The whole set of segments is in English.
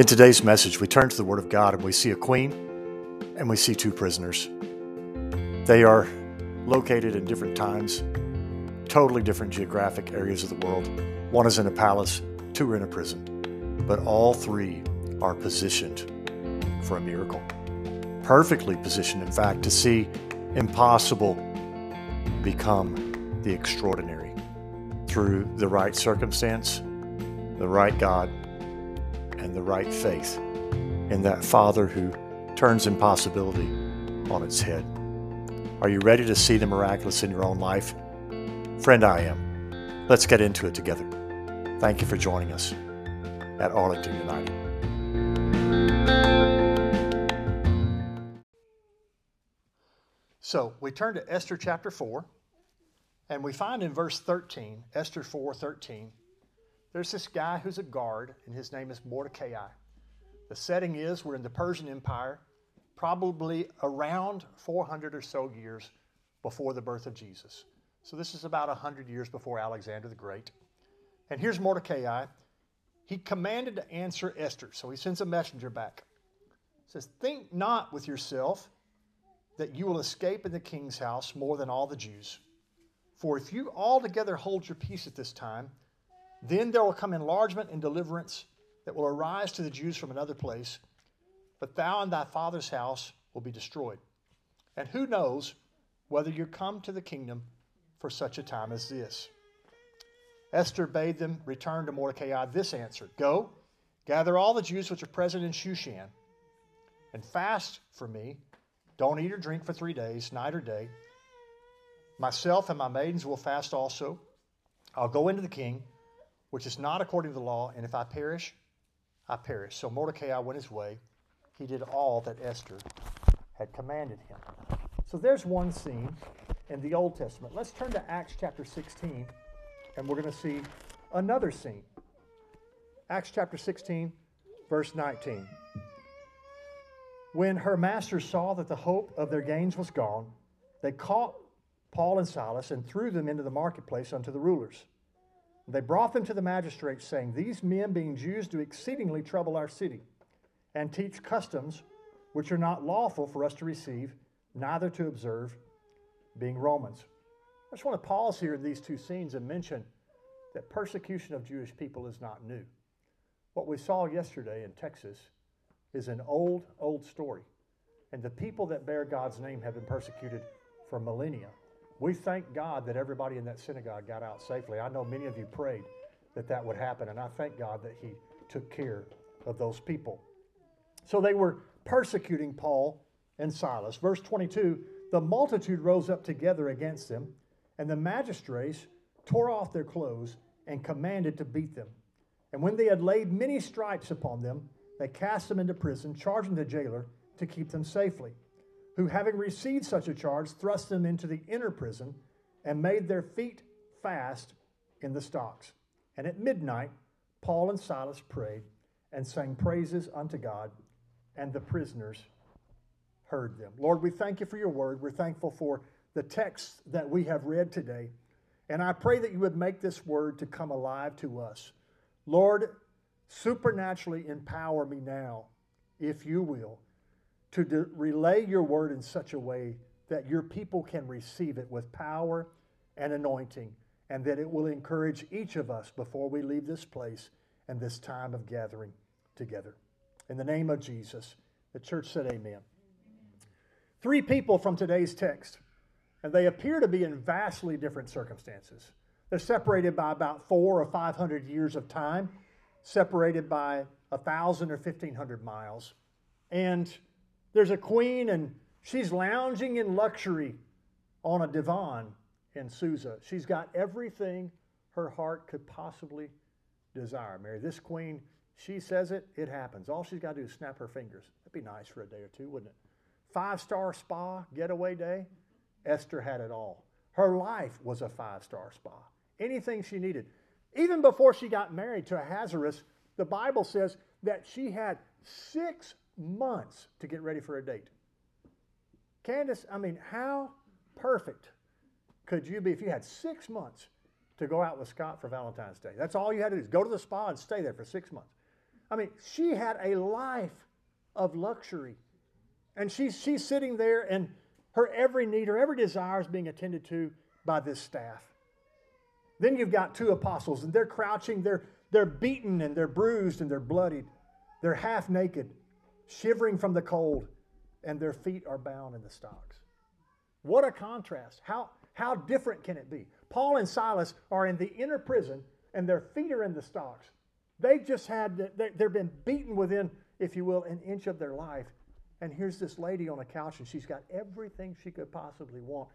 In today's message, we turn to the Word of God and we see a queen and we see two prisoners. They are located in different times, totally different geographic areas of the world. One is in a palace, two are in a prison, but all three are positioned for a miracle. Perfectly positioned, in fact, to see impossible become the extraordinary through the right circumstance, the right God, the right faith in that Father who turns impossibility on its head. Are you ready to see the miraculous in your own life? Friend, I am. Let's get into it together. Thank you for joining us at Arlington United. So we turn to Esther chapter 4, and we find in verse 13, Esther 4 13, there's this guy who's a guard, and his name is Mordecai. The setting is we're in the Persian Empire, probably around 400 or so years before the birth of Jesus. So this is about 100 years before Alexander the Great. And here's Mordecai. He commanded to answer Esther, so he sends a messenger back. He says, Think not with yourself that you will escape in the king's house more than all the Jews. For if you altogether hold your peace at this time, then there will come enlargement and deliverance that will arise to the Jews from another place, but thou and thy father's house will be destroyed. And who knows whether you come to the kingdom for such a time as this? Esther bade them return to Mordecai this answer Go, gather all the Jews which are present in Shushan, and fast for me. Don't eat or drink for three days, night or day. Myself and my maidens will fast also. I'll go into the king which is not according to the law, and if I perish, I perish. So Mordecai went his way. He did all that Esther had commanded him. So there's one scene in the Old Testament. Let's turn to Acts chapter 16, and we're going to see another scene. Acts chapter 16, verse 19. When her masters saw that the hope of their gains was gone, they caught Paul and Silas and threw them into the marketplace unto the rulers. They brought them to the magistrates, saying, These men, being Jews, do exceedingly trouble our city, and teach customs which are not lawful for us to receive, neither to observe, being Romans. I just want to pause here in these two scenes and mention that persecution of Jewish people is not new. What we saw yesterday in Texas is an old, old story. And the people that bear God's name have been persecuted for millennia. We thank God that everybody in that synagogue got out safely. I know many of you prayed that that would happen, and I thank God that He took care of those people. So they were persecuting Paul and Silas. Verse 22 the multitude rose up together against them, and the magistrates tore off their clothes and commanded to beat them. And when they had laid many stripes upon them, they cast them into prison, charging the jailer to keep them safely who, having received such a charge, thrust them into the inner prison and made their feet fast in the stocks. And at midnight, Paul and Silas prayed and sang praises unto God, and the prisoners heard them. Lord, we thank you for your word. We're thankful for the text that we have read today. And I pray that you would make this word to come alive to us. Lord, supernaturally empower me now, if you will to de- relay your word in such a way that your people can receive it with power and anointing, and that it will encourage each of us before we leave this place and this time of gathering together. In the name of Jesus, the church said, Amen. Three people from today's text, and they appear to be in vastly different circumstances. They're separated by about four or five hundred years of time, separated by a thousand or fifteen hundred miles. And there's a queen, and she's lounging in luxury on a divan in Susa. She's got everything her heart could possibly desire. Mary, this queen, she says it, it happens. All she's got to do is snap her fingers. That'd be nice for a day or two, wouldn't it? Five star spa, getaway day. Esther had it all. Her life was a five star spa. Anything she needed. Even before she got married to Ahasuerus, the Bible says that she had six months to get ready for a date. Candace, I mean, how perfect could you be if you had six months to go out with Scott for Valentine's Day? That's all you had to do is go to the spa and stay there for six months. I mean, she had a life of luxury. And she's, she's sitting there, and her every need, her every desire is being attended to by this staff. Then you've got two apostles, and they're crouching, they're, they're beaten, and they're bruised, and they're bloodied. They're half naked, shivering from the cold, and their feet are bound in the stocks. What a contrast. How, how different can it be? Paul and Silas are in the inner prison, and their feet are in the stocks. They've just had, they've been beaten within, if you will, an inch of their life. And here's this lady on a couch, and she's got everything she could possibly want.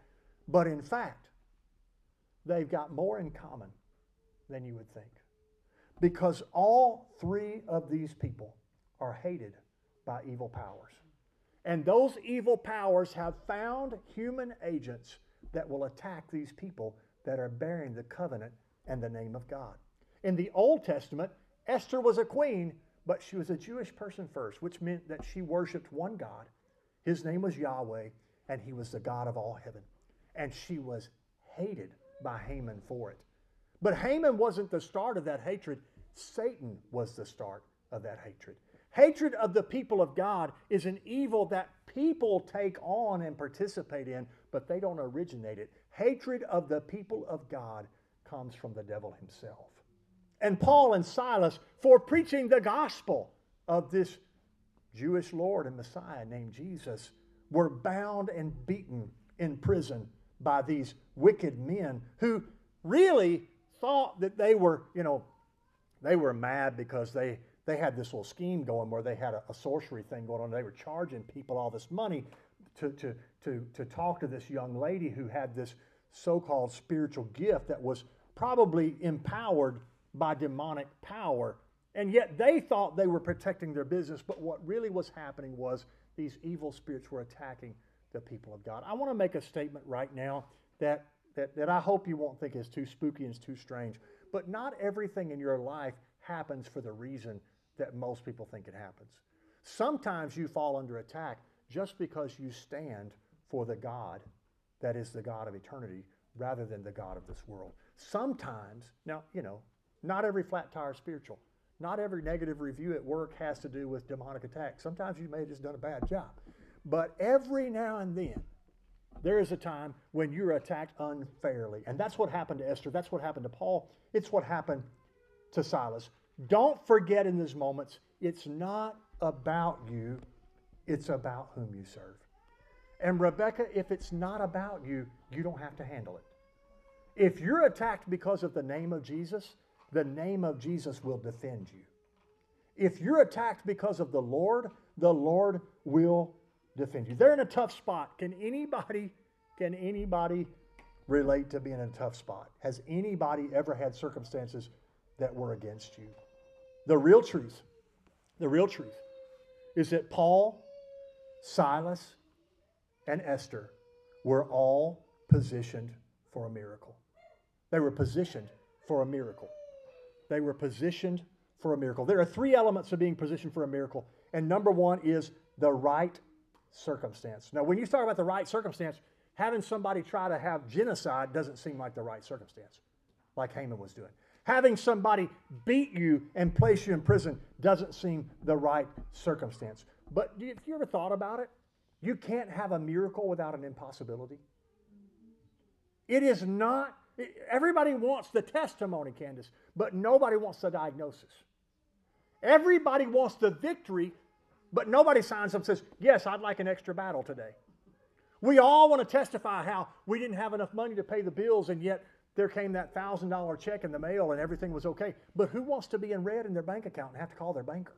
But in fact, they've got more in common than you would think. Because all three of these people are hated by evil powers. And those evil powers have found human agents that will attack these people that are bearing the covenant and the name of God. In the Old Testament, Esther was a queen, but she was a Jewish person first, which meant that she worshiped one God. His name was Yahweh, and he was the God of all heaven. And she was hated by Haman for it. But Haman wasn't the start of that hatred, Satan was the start of that hatred. Hatred of the people of God is an evil that people take on and participate in, but they don't originate it. Hatred of the people of God comes from the devil himself. And Paul and Silas, for preaching the gospel of this Jewish Lord and Messiah named Jesus, were bound and beaten in prison by these wicked men who really thought that they were, you know, they were mad because they, they had this little scheme going where they had a, a sorcery thing going on. They were charging people all this money to, to, to, to talk to this young lady who had this so called spiritual gift that was probably empowered by demonic power. And yet they thought they were protecting their business, but what really was happening was these evil spirits were attacking the people of God. I want to make a statement right now that, that, that I hope you won't think is too spooky and too strange. But not everything in your life happens for the reason that most people think it happens. Sometimes you fall under attack just because you stand for the God that is the God of eternity rather than the God of this world. Sometimes, now, you know, not every flat tire is spiritual. Not every negative review at work has to do with demonic attack. Sometimes you may have just done a bad job. But every now and then, there is a time when you're attacked unfairly. And that's what happened to Esther. That's what happened to Paul. It's what happened to Silas. Don't forget in these moments, it's not about you, it's about whom you serve. And Rebecca, if it's not about you, you don't have to handle it. If you're attacked because of the name of Jesus, the name of Jesus will defend you. If you're attacked because of the Lord, the Lord will defend you. They're in a tough spot. Can anybody, can anybody relate to being in a tough spot? Has anybody ever had circumstances that were against you? The real truth, the real truth is that Paul, Silas, and Esther were all positioned for a miracle. They were positioned for a miracle. They were positioned for a miracle. There are three elements of being positioned for a miracle, and number one is the right circumstance. Now, when you talk about the right circumstance, having somebody try to have genocide doesn't seem like the right circumstance, like Haman was doing. Having somebody beat you and place you in prison doesn't seem the right circumstance. But if you ever thought about it, you can't have a miracle without an impossibility. It is not, everybody wants the testimony, Candace, but nobody wants the diagnosis. Everybody wants the victory, but nobody signs up and says, Yes, I'd like an extra battle today. We all want to testify how we didn't have enough money to pay the bills, and yet there came that $1,000 check in the mail and everything was okay. But who wants to be in red in their bank account and have to call their banker?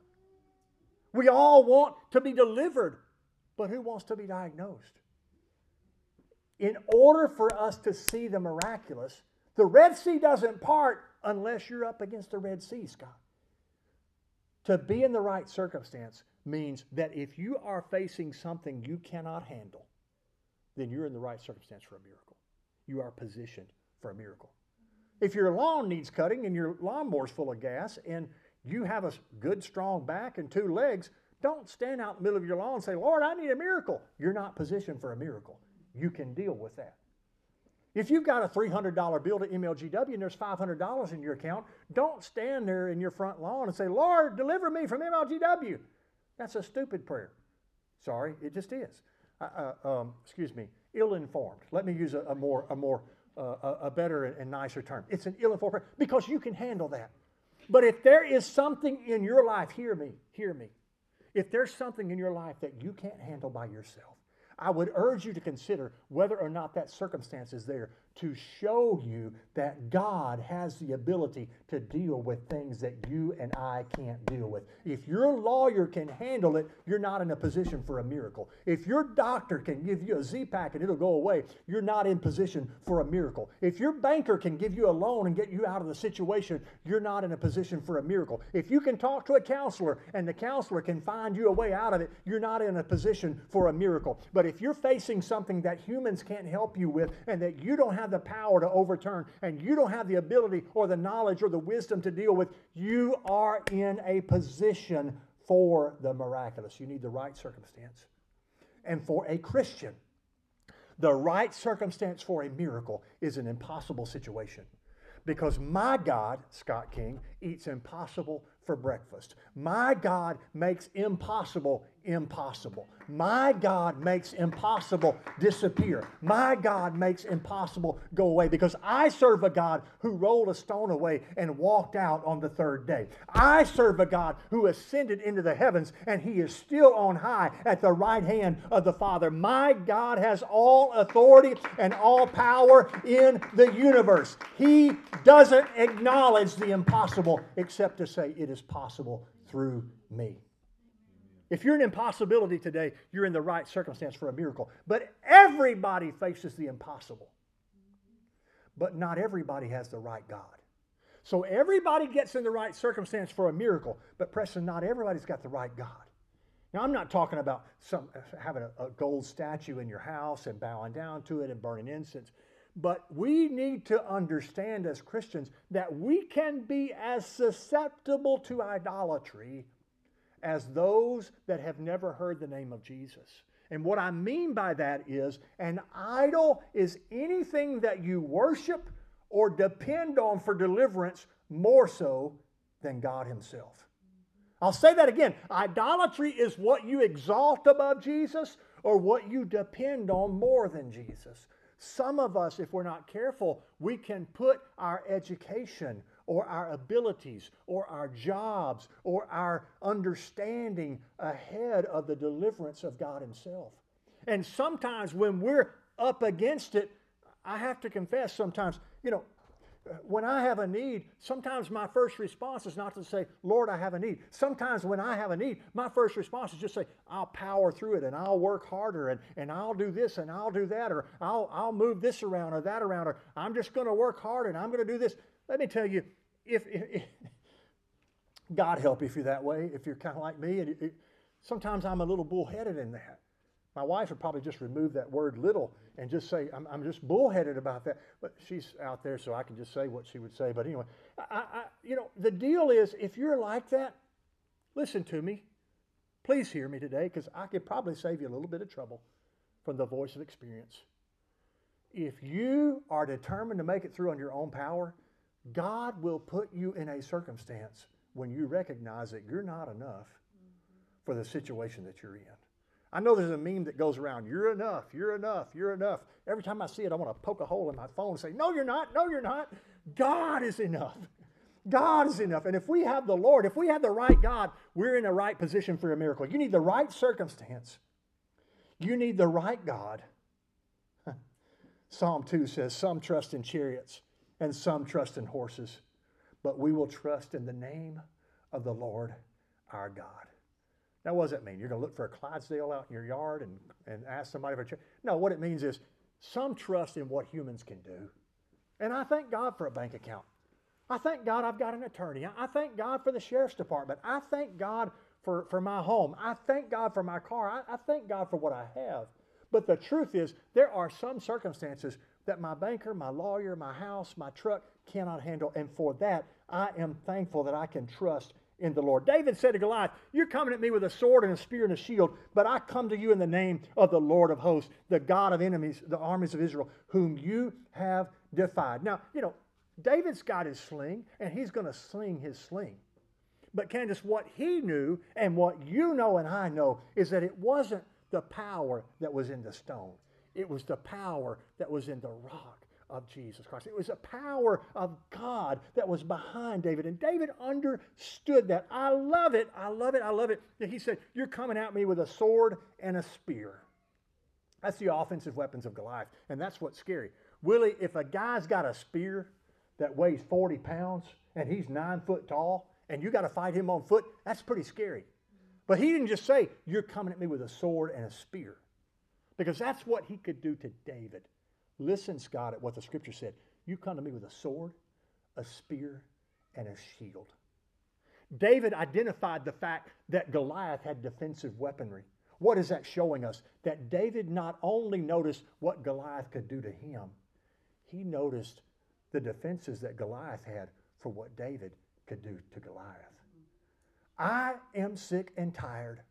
We all want to be delivered, but who wants to be diagnosed? In order for us to see the miraculous, the Red Sea doesn't part unless you're up against the Red Sea, Scott. To be in the right circumstance means that if you are facing something you cannot handle, then you're in the right circumstance for a miracle. You are positioned for a miracle. If your lawn needs cutting and your lawnmower's full of gas and you have a good, strong back and two legs, don't stand out in the middle of your lawn and say, Lord, I need a miracle. You're not positioned for a miracle. You can deal with that. If you've got a $300 bill to MLGW and there's $500 in your account, don't stand there in your front lawn and say, Lord, deliver me from MLGW. That's a stupid prayer. Sorry, it just is. Uh, um, excuse me, ill-informed. Let me use a, a more, a more, a better and nicer term. It's an ill-informed prayer because you can handle that. But if there is something in your life, hear me, hear me. If there's something in your life that you can't handle by yourself, I would urge you to consider whether or not that circumstance is there to show you that God has the ability to deal with things that you and I can't deal with. If your lawyer can handle it, you're not in a position for a miracle. If your doctor can give you a Z-Pak and it'll go away, you're not in position for a miracle. If your banker can give you a loan and get you out of the situation, you're not in a position for a miracle. If you can talk to a counselor and the counselor can find you a way out of it, you're not in a position for a miracle. But if you're facing something that humans can't help you with and that you don't have the power to overturn and you don't have the ability or the knowledge or the wisdom to deal with, you are in a position for the miraculous. You need the right circumstance. And for a Christian, the right circumstance for a miracle is an impossible situation. Because my God, Scott King, eats impossible for breakfast. My God makes impossible impossible. My God makes impossible disappear. My God makes impossible go away because I serve a God who rolled a stone away and walked out on the third day. I serve a God who ascended into the heavens and he is still on high at the right hand of the Father. My God has all authority and all power in the universe. He doesn't acknowledge the impossible except to say it is possible through me. If you're an impossibility today, you're in the right circumstance for a miracle. But everybody faces the impossible. But not everybody has the right God. So everybody gets in the right circumstance for a miracle, but Preston, not everybody's got the right God. Now, I'm not talking about some, having a, a gold statue in your house and bowing down to it and burning incense. But we need to understand as Christians that we can be as susceptible to idolatry as those that have never heard the name of Jesus. And what I mean by that is an idol is anything that you worship or depend on for deliverance more so than God Himself. I'll say that again. Idolatry is what you exalt above Jesus or what you depend on more than Jesus. Some of us, if we're not careful, we can put our education or our abilities or our jobs or our understanding ahead of the deliverance of God Himself. And sometimes when we're up against it, I have to confess sometimes, you know, when I have a need, sometimes my first response is not to say, Lord, I have a need. Sometimes when I have a need, my first response is just say, I'll power through it and I'll work harder and, and I'll do this and I'll do that or I'll, I'll move this around or that around or I'm just going to work hard and I'm going to do this. Let me tell you, if, if, if God help you if you're that way, if you're kind of like me, and it, it, sometimes I'm a little bullheaded in that. My wife would probably just remove that word little and just say, I'm, I'm just bullheaded about that. But she's out there, so I can just say what she would say. But anyway, I, I, you know, the deal is if you're like that, listen to me. Please hear me today because I could probably save you a little bit of trouble from the voice of experience. If you are determined to make it through on your own power, God will put you in a circumstance when you recognize that you're not enough for the situation that you're in. I know there's a meme that goes around, you're enough, you're enough, you're enough. Every time I see it, I want to poke a hole in my phone and say, no, you're not, no, you're not. God is enough. God is enough. And if we have the Lord, if we have the right God, we're in the right position for a miracle. You need the right circumstance. You need the right God. Psalm 2 says, Some trust in chariots and some trust in horses, but we will trust in the name of the Lord our God. Now, what does that mean? You're going to look for a Clydesdale out in your yard and, and ask somebody for a check? No, what it means is some trust in what humans can do. And I thank God for a bank account. I thank God I've got an attorney. I thank God for the sheriff's department. I thank God for, for my home. I thank God for my car. I, I thank God for what I have. But the truth is, there are some circumstances that my banker, my lawyer, my house, my truck cannot handle. And for that, I am thankful that I can trust in the Lord. David said to Goliath, You're coming at me with a sword and a spear and a shield, but I come to you in the name of the Lord of hosts, the God of enemies, the armies of Israel, whom you have defied. Now, you know, David's got his sling, and he's going to sling his sling. But Candace, what he knew and what you know and I know is that it wasn't the power that was in the stone. It was the power that was in the rock of Jesus Christ. It was the power of God that was behind David. And David understood that. I love it. I love it. I love it. He said, You're coming at me with a sword and a spear. That's the offensive weapons of Goliath. And that's what's scary. Willie, if a guy's got a spear that weighs 40 pounds and he's nine foot tall and you got to fight him on foot, that's pretty scary. But he didn't just say, You're coming at me with a sword and a spear. Because that's what he could do to David. Listen, Scott, at what the scripture said. You come to me with a sword, a spear, and a shield. David identified the fact that Goliath had defensive weaponry. What is that showing us? That David not only noticed what Goliath could do to him, he noticed the defenses that Goliath had for what David could do to Goliath. I am sick and tired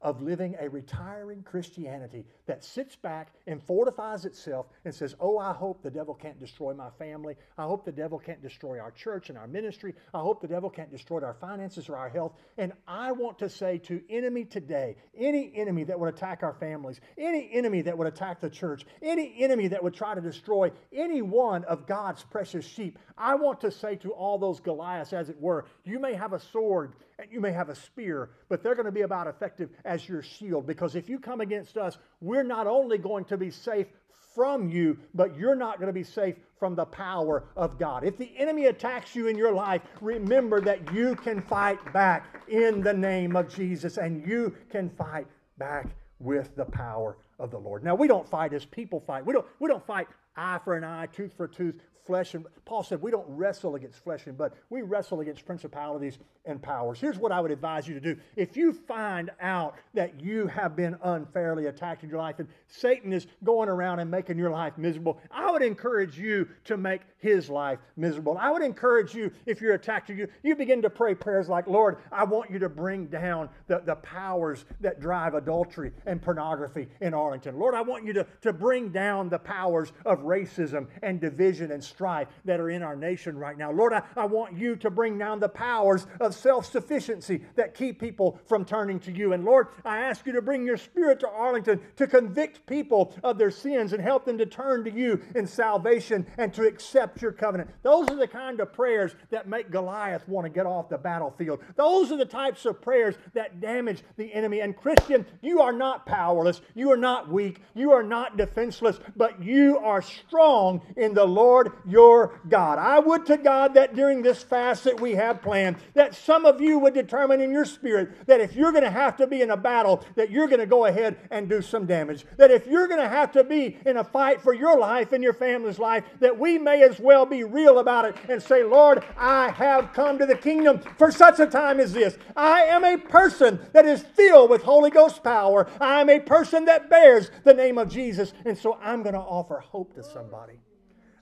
of living a retiring Christianity that sits back and fortifies itself and says, Oh, I hope the devil can't destroy my family. I hope the devil can't destroy our church and our ministry. I hope the devil can't destroy our finances or our health. And I want to say to enemy today, any enemy that would attack our families, any enemy that would attack the church, any enemy that would try to destroy any one of God's precious sheep, I want to say to all those Goliaths, as it were, you may have a sword and you may have a spear, but they're going to be about effective as your shield. Because if you come against us, we're not only going to be safe from you, but you're not going to be safe from the power of God. If the enemy attacks you in your life, remember that you can fight back in the name of Jesus and you can fight back with the power of the Lord. Now, we don't fight as people fight. We don't, we don't fight eye for an eye, tooth for a tooth, flesh and Paul said we don't wrestle against flesh and blood. We wrestle against principalities and powers. Here's what I would advise you to do. If you find out that you have been unfairly attacked in your life and Satan is going around and making your life miserable, I would encourage you to make his life miserable. I would encourage you, if you're attacked, you, you begin to pray prayers like, Lord, I want you to bring down the, the powers that drive adultery and pornography in Arlington. Lord, I want you to, to bring down the powers of racism and division and strife that are in our nation right now. Lord, I, I want you to bring down the powers of self sufficiency that keep people from turning to you. And Lord, I ask you to bring your spirit to Arlington to convict people of their sins and help them to turn to you in salvation and to accept your covenant. Those are the kind of prayers that make Goliath want to get off the battlefield. Those are the types of prayers that damage the enemy. And Christian, you are not powerless. You are not weak. You are not defenseless, but you are strong in the Lord your God. I would to God that during this fast that we have planned, that some of you would determine in your spirit that if you're going to have to be in a battle, that you're going to go ahead and do some damage. That if you're going to have to be in a fight for your life and your family's life, that we may as well be real about it and say, Lord, I have come to the kingdom for such a time as this. I am a person that is filled with Holy Ghost power. I am a person that bears the name of Jesus. And so I'm going to offer hope to somebody.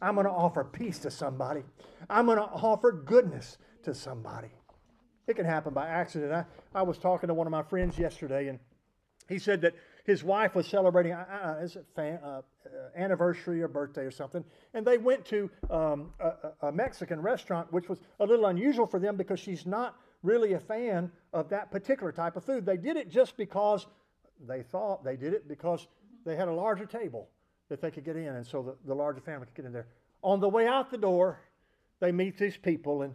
I'm going to offer peace to somebody. I'm going to offer goodness to somebody. It can happen by accident. I, I was talking to one of my friends yesterday, and he said that his wife was celebrating uh, uh, is it fan, uh, uh, anniversary or birthday or something, and they went to um, a, a, Mexican restaurant, which was a little unusual for them because she's not really a fan of that particular type of food. They did it just because they thought they did it because they had a larger table that they could get in, and so the, the larger family could get in there. On the way out the door, they meet these people, and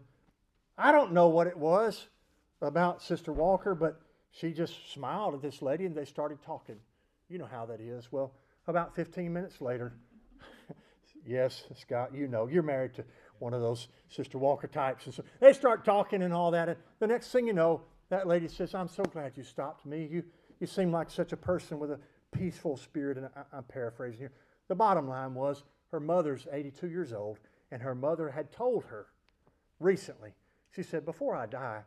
I don't know what it was about Sister Walker, but she just smiled at this lady and they started talking. You know how that is. Well, about 15 minutes later, yes, Scott, you know, you're married to one of those Sister Walker types. And so they start talking and all that. And the next thing you know, that lady says, I'm so glad you stopped me. You, you seem like such a person with a peaceful spirit. And I, I'm paraphrasing here. The bottom line was her mother's 82 years old, and her mother had told her recently, she said, Before I die,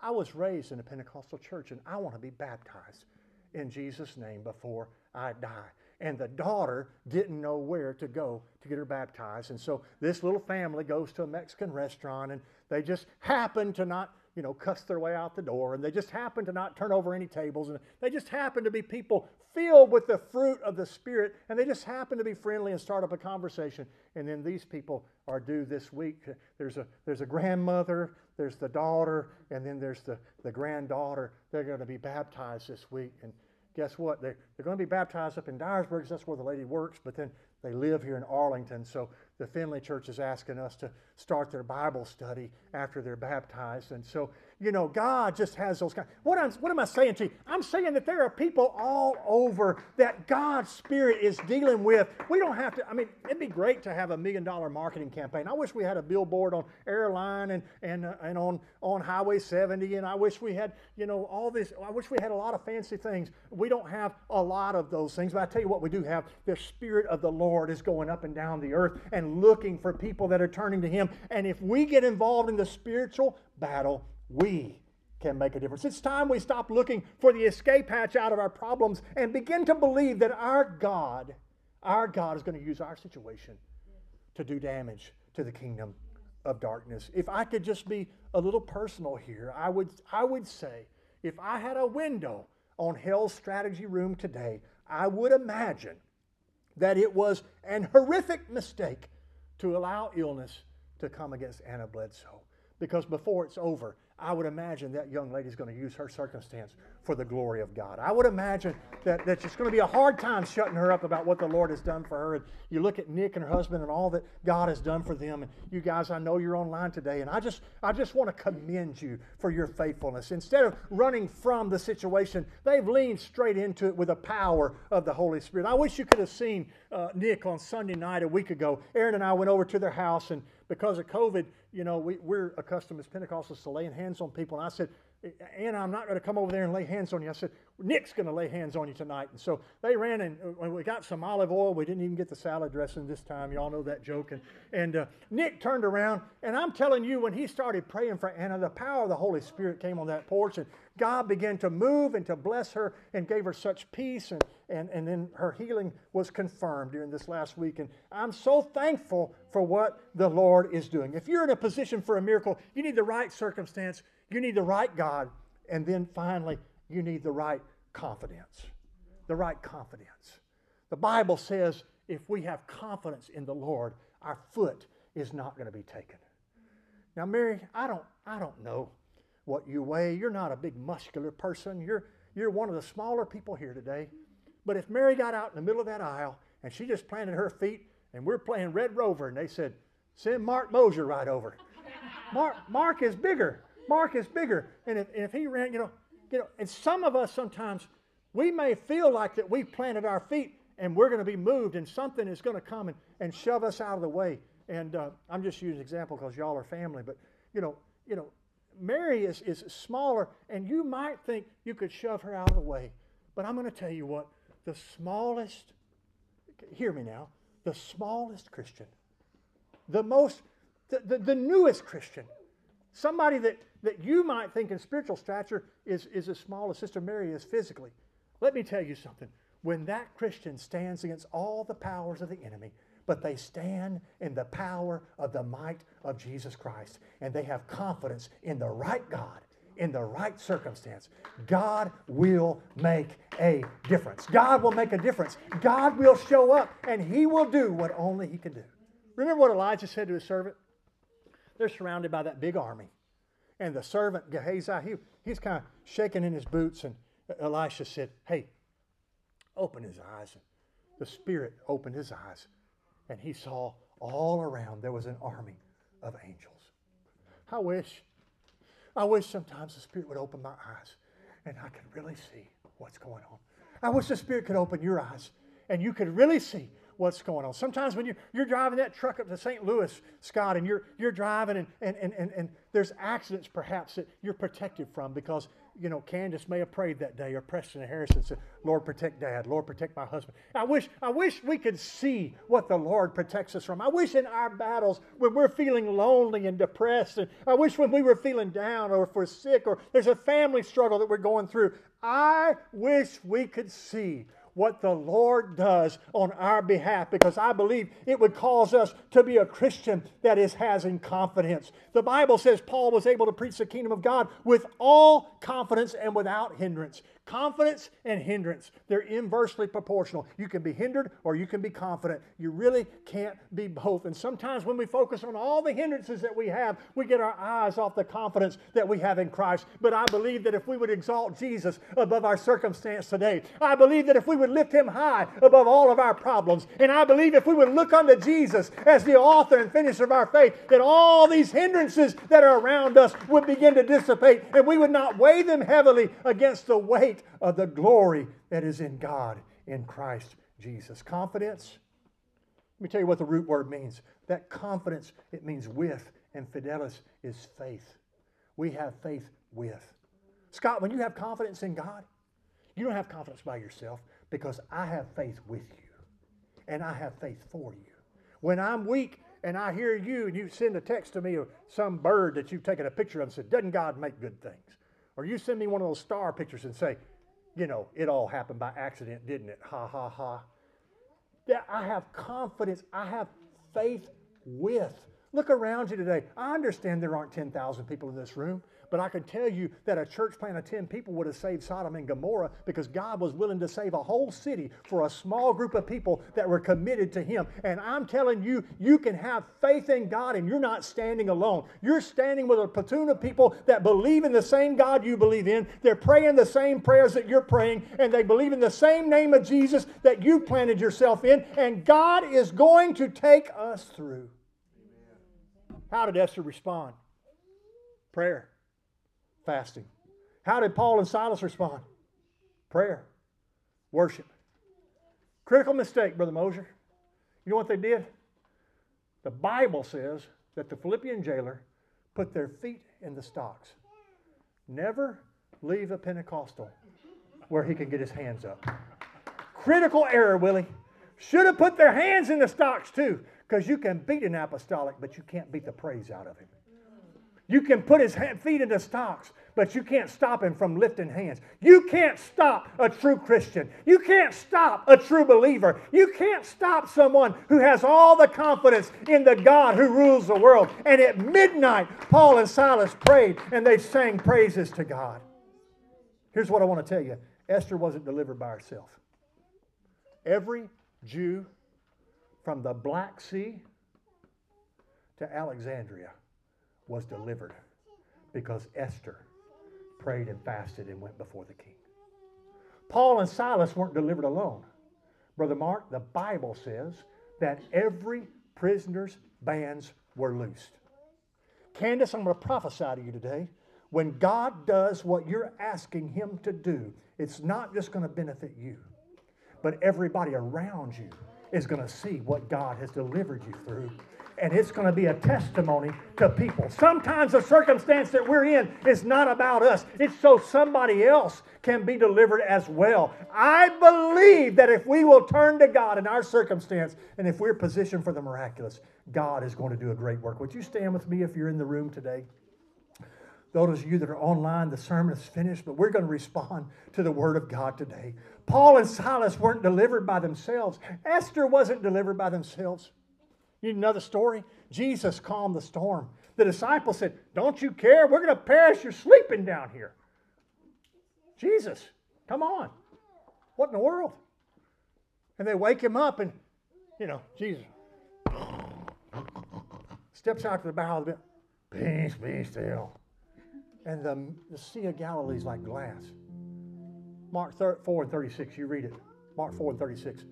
I was raised in a Pentecostal church and I want to be baptized in Jesus' name before I die. and the daughter didn't know where to go to get her baptized. And so this little family goes to a Mexican restaurant and they just happen to not, you know, cuss their way out the door and they just happen to not turn over any tables and they just happen to be people filled with the fruit of the Spirit and they just happen to be friendly and start up a conversation. And then these people are due this week. There's a, there's a grandmother, there's the daughter, and then there's the, the granddaughter. They're going to be baptized this week. And guess what? They're, they're going to be baptized up in Dyersburg because that's where the lady works, but then they live here in Arlington. So the Finley Church is asking us to start their Bible study after they're baptized. And so, you know, God just has those kind. What, I'm, what am I saying to you? I'm saying that there are people all over that God's Spirit is dealing with. We don't have to, I mean, it'd be great to have a million dollar marketing campaign. I wish we had a billboard on airline and, and, uh, and on, on Highway 70. And I wish we had, you know, all this. I wish we had a lot of fancy things. We don't have a lot of those things. But I tell you what, we do have the Spirit of the Lord is going up and down the earth and looking for people that are turning to Him. And if we get involved in the spiritual battle, we can make a difference. It's time we stop looking for the escape hatch out of our problems and begin to believe that our God, our God is going to use our situation to do damage to the kingdom of darkness. If I could just be a little personal here, I would, I would say if I had a window on Hell's strategy room today, I would imagine that it was an horrific mistake to allow illness to come against Anna Bledsoe. Because before it's over, I would imagine that young lady is going to use her circumstance for the glory of God. I would imagine that, that it's going to be a hard time shutting her up about what the Lord has done for her. And you look at Nick and her husband and all that God has done for them. And you guys, I know you're online today, and I just I just want to commend you for your faithfulness. Instead of running from the situation, they've leaned straight into it with the power of the Holy Spirit. I wish you could have seen uh, Nick on Sunday night a week ago. Aaron and I went over to their house, and because of COVID, you know, we, we're accustomed as Pentecostals to laying hands on people. And I said, Anna, I'm not going to come over there and lay hands on you. I said, Nick's going to lay hands on you tonight. And so they ran and uh, we got some olive oil. We didn't even get the salad dressing this time. Y'all know that joke. And, and uh, Nick turned around, and I'm telling you, when he started praying for Anna, the power of the Holy Spirit came on that porch, and God began to move and to bless her and gave her such peace. And, and, and then her healing was confirmed during this last week. And I'm so thankful for what the Lord is doing. If you're in a position for a miracle, you need the right circumstance you need the right God. And then finally, you need the right confidence. The right confidence. The Bible says if we have confidence in the Lord, our foot is not going to be taken. Now, Mary, I don't, I don't know what you weigh. You're not a big muscular person. You're, you're one of the smaller people here today. But if Mary got out in the middle of that aisle and she just planted her feet and we're playing Red Rover and they said, send Mark Mosier right over. Mark, Mark is bigger. Mark is bigger. And if, if he ran, you know, you know, and some of us sometimes we may feel like that we've planted our feet and we're going to be moved and something is going to come and, and shove us out of the way. And uh, I'm just using example because y'all are family, but you know, you know, Mary is, is smaller, and you might think you could shove her out of the way. But I'm going to tell you what, the smallest, hear me now, the smallest Christian, the most, the, the, the newest Christian, somebody that that you might think in spiritual stature is, is as small as Sister Mary is physically. Let me tell you something. When that Christian stands against all the powers of the enemy, but they stand in the power of the might of Jesus Christ, and they have confidence in the right God, in the right circumstance, God will make a difference. God will make a difference. God will show up, and He will do what only He can do. Remember what Elijah said to his servant? They're surrounded by that big army. And the servant Gehazi, he, he's kind of shaking in his boots. And Elisha said, Hey, open his eyes. And the Spirit opened his eyes. And he saw all around there was an army of angels. I wish, I wish sometimes the Spirit would open my eyes and I could really see what's going on. I wish the Spirit could open your eyes and you could really see what's going on. Sometimes when you're, you're driving that truck up to St. Louis, Scott, and you're, you're driving and, and, and, and, and there's accidents perhaps that you're protected from because, you know, Candace may have prayed that day or Preston and Harrison said, Lord, protect dad. Lord, protect my husband. I wish, I wish we could see what the Lord protects us from. I wish in our battles when we're feeling lonely and depressed, and I wish when we were feeling down or if we're sick or there's a family struggle that we're going through, I wish we could see what the Lord does on our behalf because I believe it would cause us to be a Christian that is having confidence. The Bible says Paul was able to preach the kingdom of God with all confidence and without hindrance. Confidence and hindrance, they're inversely proportional. You can be hindered or you can be confident. You really can't be both. And sometimes when we focus on all the hindrances that we have, we get our eyes off the confidence that we have in Christ. But I believe that if we would exalt Jesus above our circumstance today, I believe that if we would lift him high above all of our problems, and I believe if we would look unto Jesus as the author and finisher of our faith, that all these hindrances that are around us would begin to dissipate and we would not weigh them heavily against the weight weight of the glory that is in God in Christ Jesus. Confidence, let me tell you what the root word means. That confidence, it means with, and fidelis is faith. We have faith with. Scott, when you have confidence in God, you don't have confidence by yourself because I have faith with you and I have faith for you. When I'm weak and I hear you and you send a text to me of some bird that you've taken a picture of and said, Doesn't God make good things? Or you send me one of those star pictures and say, you know, it all happened by accident, didn't it? Ha ha ha. Yeah, I have confidence. I have faith with. Look around you today. I understand there aren't 10,000 people in this room. But I can tell you that a church plant of 10 people would have saved Sodom and Gomorrah because God was willing to save a whole city for a small group of people that were committed to Him. And I'm telling you, you can have faith in God and you're not standing alone. You're standing with a platoon of people that believe in the same God you believe in. They're praying the same prayers that you're praying, and they believe in the same name of Jesus that you planted yourself in. And God is going to take us through. How did Esther respond? Prayer fasting. How did Paul and Silas respond? Prayer, worship. Critical mistake, Brother Mosier. You know what they did? The Bible says that the Philippian jailer put their feet in the stocks. Never leave a Pentecostal where he can get his hands up. Critical error, Willie. Should have put their hands in the stocks too, because you can beat an apostolic, but you can't beat the praise out of him. You can put his feet into stocks, but you can't stop him from lifting hands. You can't stop a true Christian. You can't stop a true believer. You can't stop someone who has all the confidence in the God who rules the world. And at midnight, Paul and Silas prayed and they sang praises to God. Here's what I want to tell you Esther wasn't delivered by herself. Every Jew from the Black Sea to Alexandria was delivered because Esther prayed and fasted and went before the king. Paul and Silas weren't delivered alone. Brother Mark, the Bible says that every prisoner's bands were loosed. Candace, I'm going to prophesy to you today. When God does what you're asking Him to do, it's not just going to benefit you, but everybody around you is going to see what God has delivered you through and it's going to be a testimony to people. Sometimes the circumstance that we're in is not about us, it's so somebody else can be delivered as well. I believe that if we will turn to God in our circumstance and if we're positioned for the miraculous, God is going to do a great work. Would you stand with me if you're in the room today? Those of you that are online, the sermon is finished, but we're going to respond to the Word of God today. Paul and Silas weren't delivered by themselves. Esther wasn't delivered by themselves. You need another story? Jesus calmed the storm. The disciples said, Don't you care? We're going to perish. You're sleeping down here. Jesus, come on. What in the world? And they wake him up, and, you know, Jesus steps out to the bow of the boat. Peace, be still. And the, the Sea of Galilee is like glass. Mark 4 and 36, you read it. Mark 4 and 36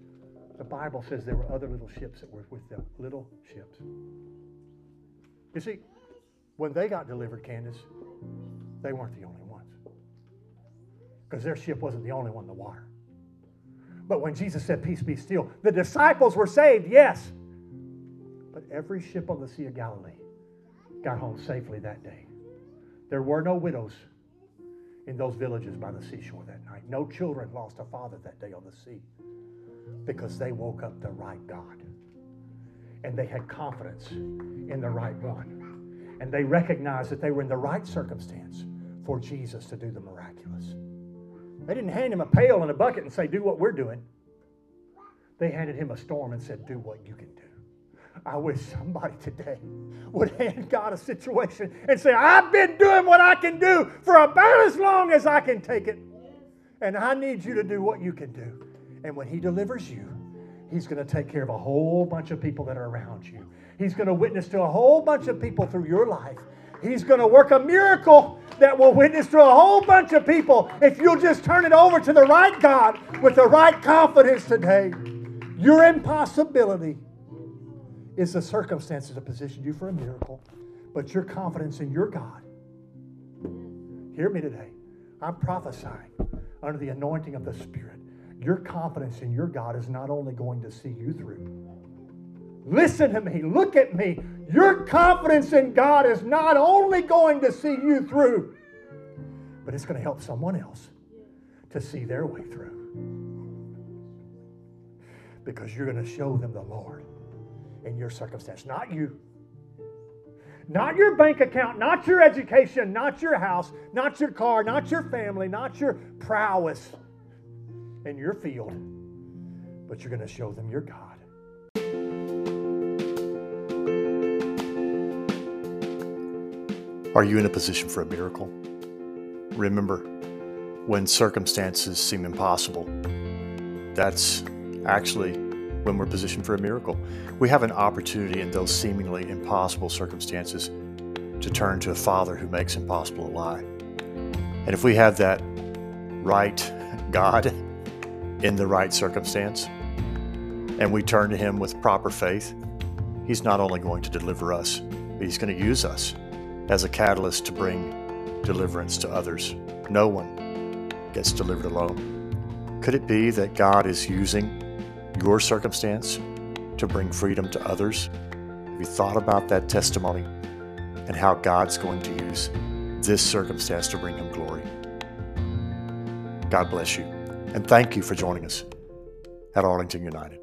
the Bible says there were other little ships that were with them. Little ships. You see, when they got delivered, Candace, they weren't the only ones. Because their ship wasn't the only one in the water. But when Jesus said, Peace be still, the disciples were saved, yes. But every ship on the Sea of Galilee got home safely that day. There were no widows in those villages by the seashore that night. No children lost a father that day on the sea because they woke up the right God. And they had confidence in the right one. And they recognized that they were in the right circumstance for Jesus to do the miraculous. They didn't hand him a pail and a bucket and say, Do what we're doing. They handed him a storm and said, Do what you can do. I wish somebody today would hand God a situation and say, I've been doing what I can do for about as long as I can take it. And I need you to do what you can do. And when He delivers you, He's going to take care of a whole bunch of people that are around you. He's going to witness to a whole bunch of people through your life. He's going to work a miracle that will witness to a whole bunch of people if you'll just turn it over to the right God with the right confidence today. Your impossibility is the circumstances that positioned you for a miracle, but your confidence in your God. Hear me today. I'm prophesying under the anointing of the Spirit. Your confidence in your God is not only going to see you through. Listen to me. Look at me. Your confidence in God is not only going to see you through, but it's going to help someone else to see their way through. Because you're going to show them the Lord in your circumstance, not you. Not your bank account, not your education, not your house, not your car, not your family, not your prowess in your field, but you're going to show them your God. Are you in a position for a miracle? Remember, when circumstances seem impossible, that's actually when we're positioned for a miracle. We have an opportunity in those seemingly impossible circumstances to turn to a Father who makes impossible a lie. And if we have that right God in the right circumstance, and we turn to Him with proper faith, He's not only going to deliver us, but He's going to use us as a catalyst to bring deliverance to others. No one gets delivered alone. Could it be that God is using your circumstance to bring freedom to others? Have you thought about that testimony and how God's going to use this circumstance to bring Him glory? God bless you. And thank you for joining us at Arlington United.